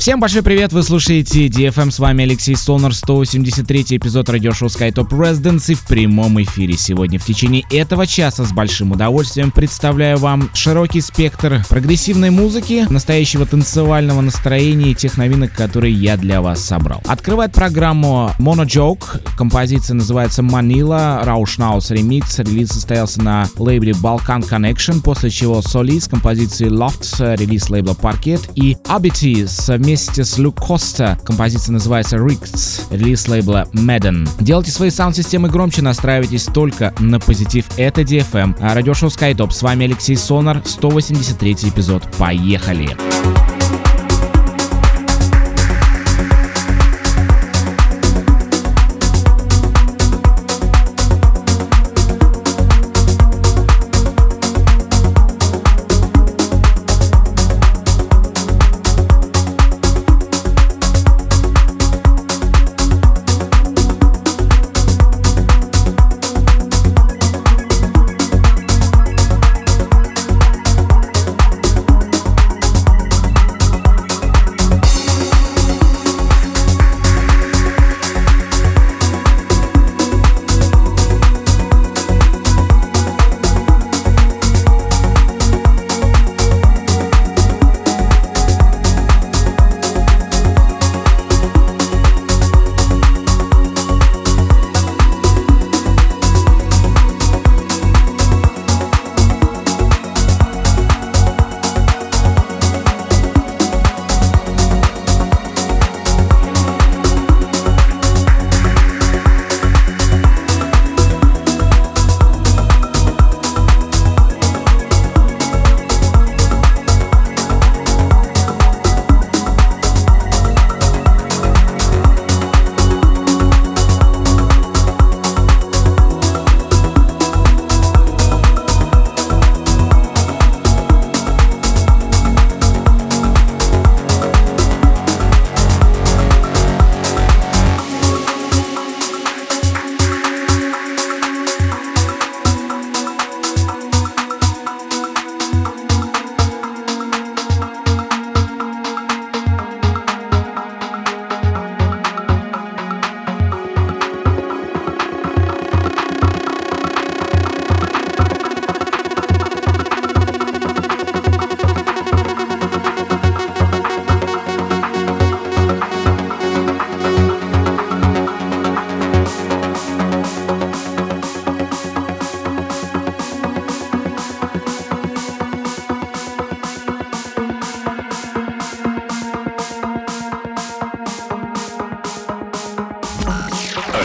Всем большой привет, вы слушаете DFM, с вами Алексей Сонор, 183 эпизод радиошоу SkyTop Residency в прямом эфире. Сегодня в течение этого часа с большим удовольствием представляю вам широкий спектр прогрессивной музыки, настоящего танцевального настроения и тех новинок, которые я для вас собрал. Открывает программу Mono Joke, композиция называется Manila, Rauschnaus ремикс, релиз состоялся на лейбле Balkan Connection, после чего Solis композиции Loft, релиз лейбла Parquet и Abiti совместно вместе с Люк Коста. Композиция называется Ricks, релиз лейбла Madden. Делайте свои саунд-системы громче, настраивайтесь только на позитив. Это DFM. Радиошоу SkyTop. С вами Алексей Сонар, 183 эпизод. Поехали! Поехали!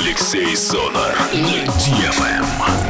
Алексей Сонар на DFM.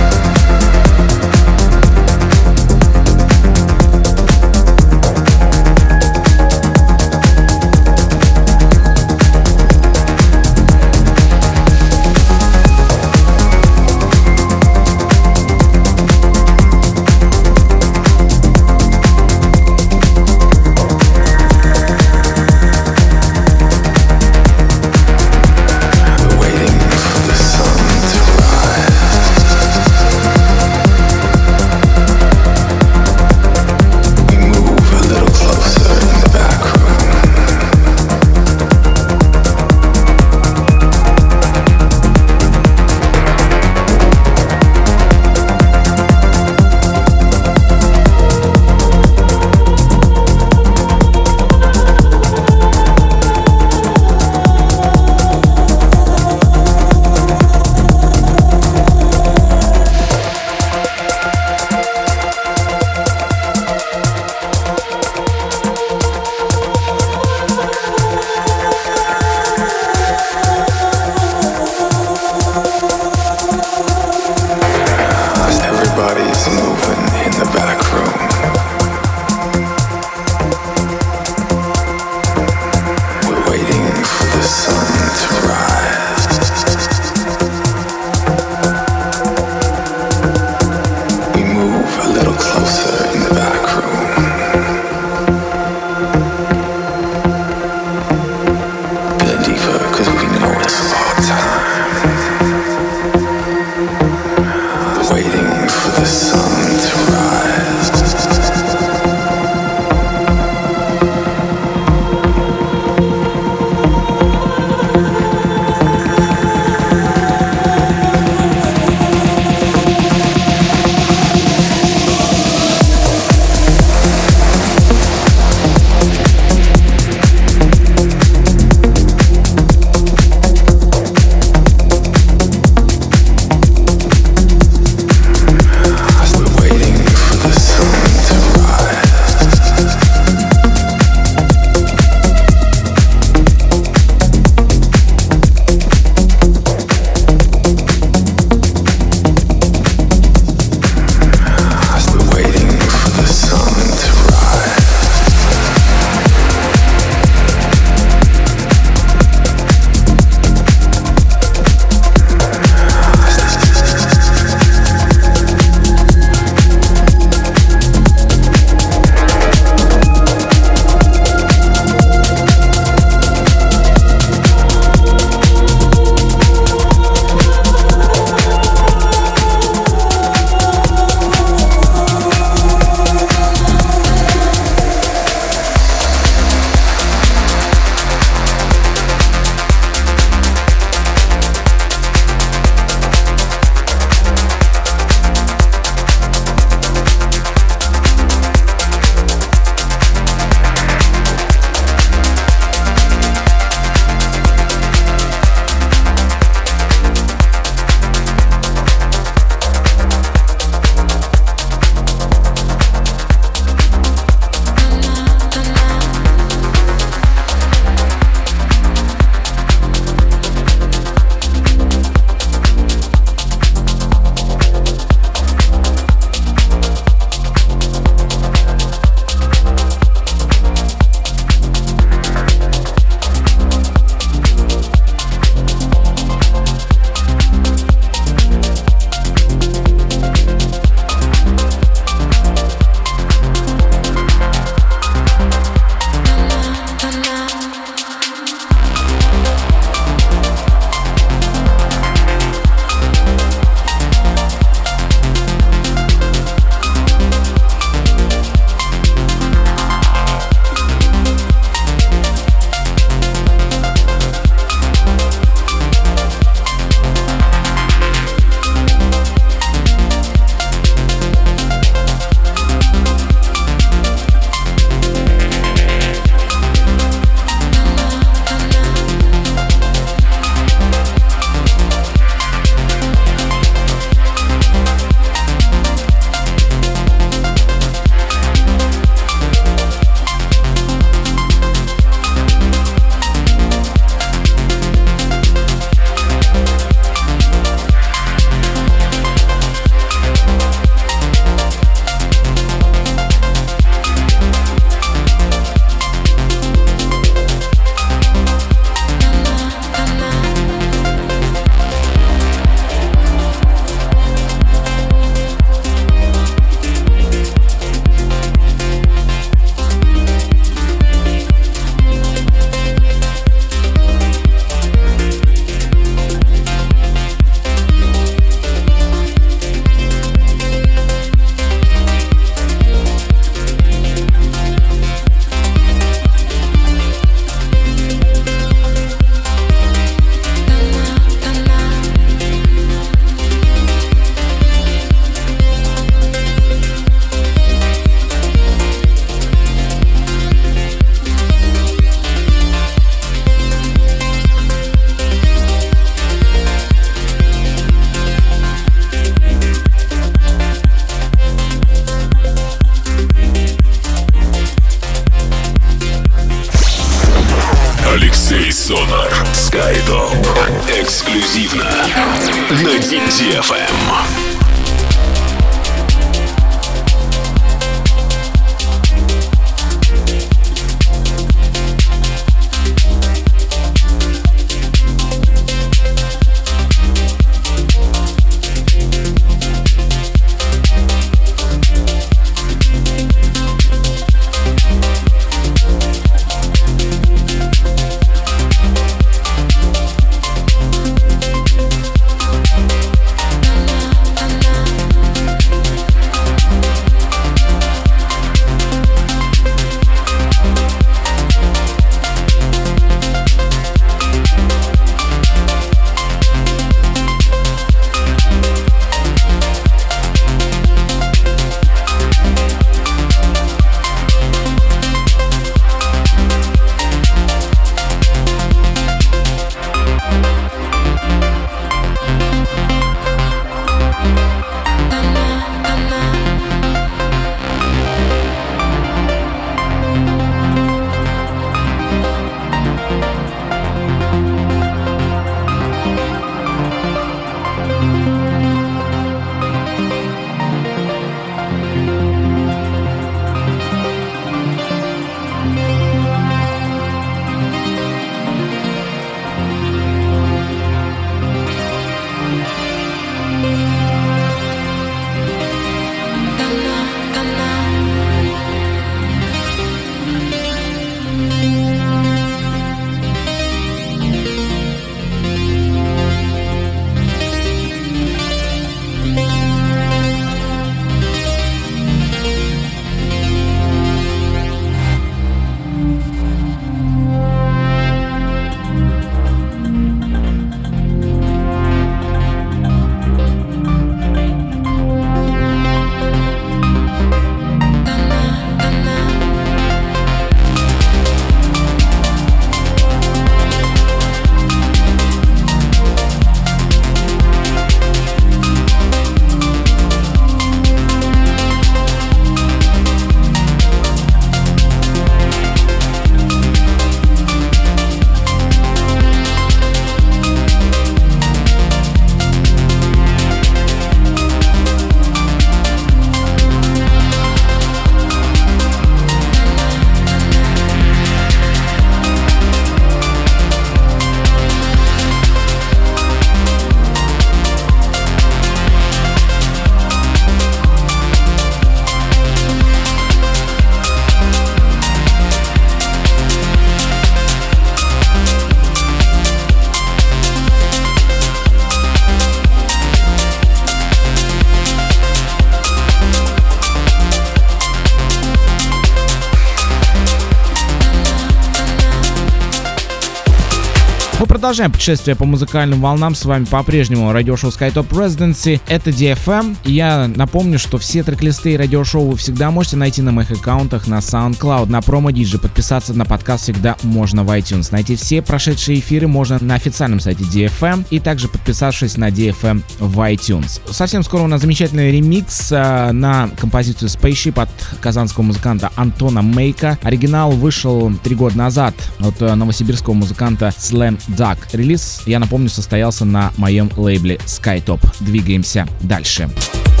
Продолжаем путешествие по музыкальным волнам. С вами по-прежнему радиошоу SkyTop Residency. Это DFM. И я напомню, что все трек-листы и радиошоу вы всегда можете найти на моих аккаунтах на SoundCloud, на DJ. Подписаться на подкаст всегда можно в iTunes. Найти все прошедшие эфиры можно на официальном сайте DFM и также подписавшись на DFM в iTunes. Совсем скоро у нас замечательный ремикс э, на композицию Spaceship от казанского музыканта Антона Мейка. Оригинал вышел три года назад от э, новосибирского музыканта Slam Duck. Релиз, я напомню, состоялся на моем лейбле Skytop. Двигаемся дальше. Дальше.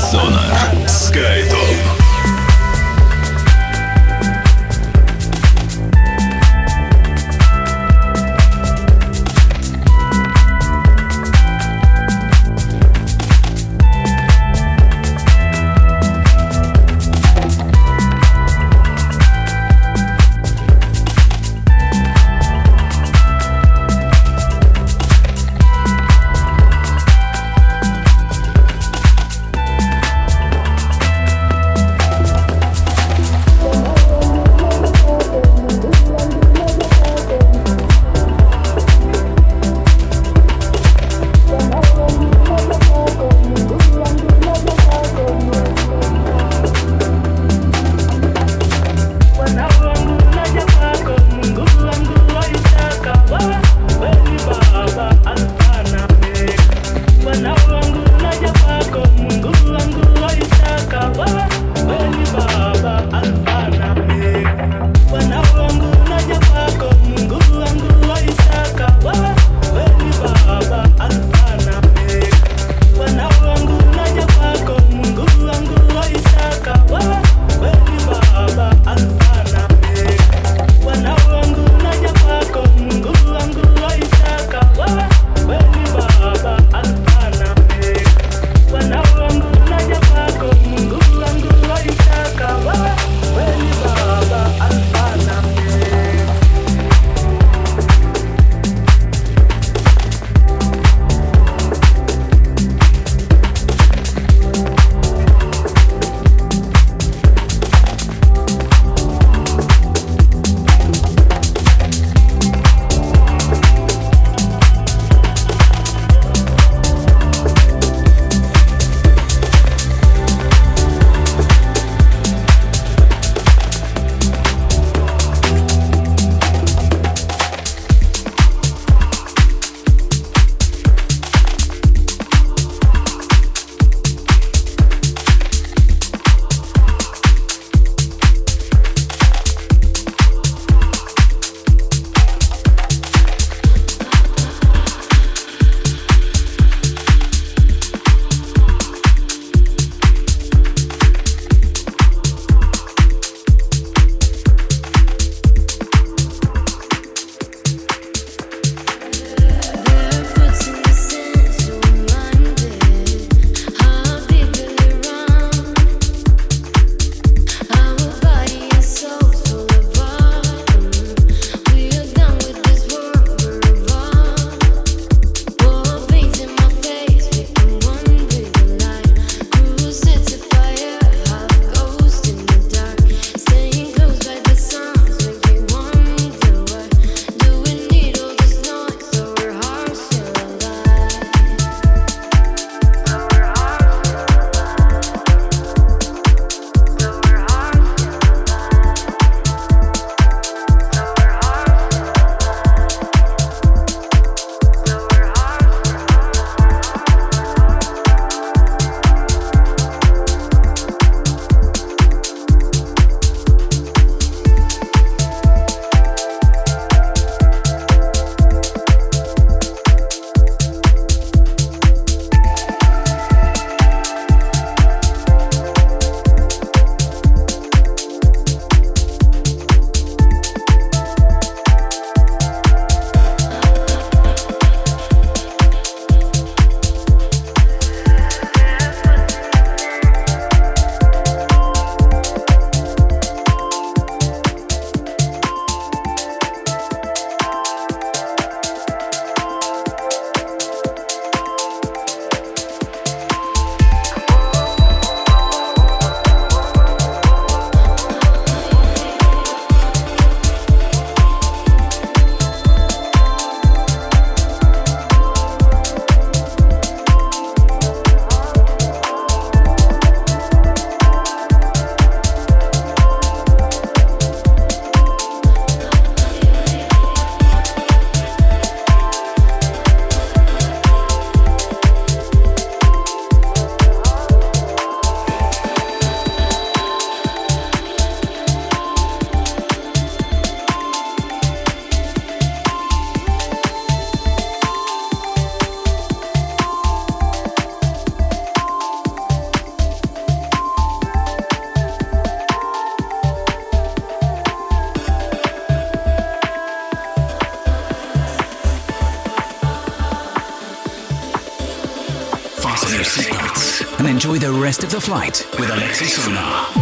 Алексей Сонар. The flight with Alexi Sonar.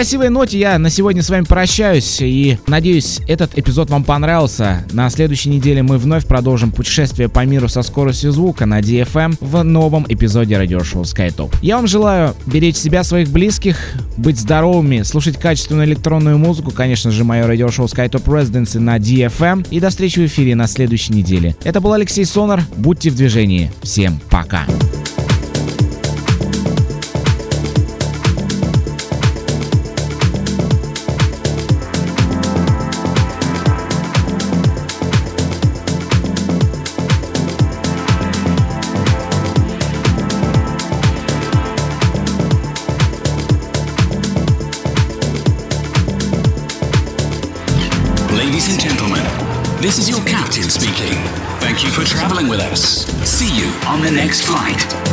Красивой ноте я на сегодня с вами прощаюсь и надеюсь, этот эпизод вам понравился. На следующей неделе мы вновь продолжим путешествие по миру со скоростью звука на DFM в новом эпизоде радиошоу SkyTop. Я вам желаю беречь себя, своих близких, быть здоровыми, слушать качественную электронную музыку, конечно же, мое радиошоу SkyTop Residency на DFM и до встречи в эфире на следующей неделе. Это был Алексей Сонар, будьте в движении. Всем пока. This on the next flight.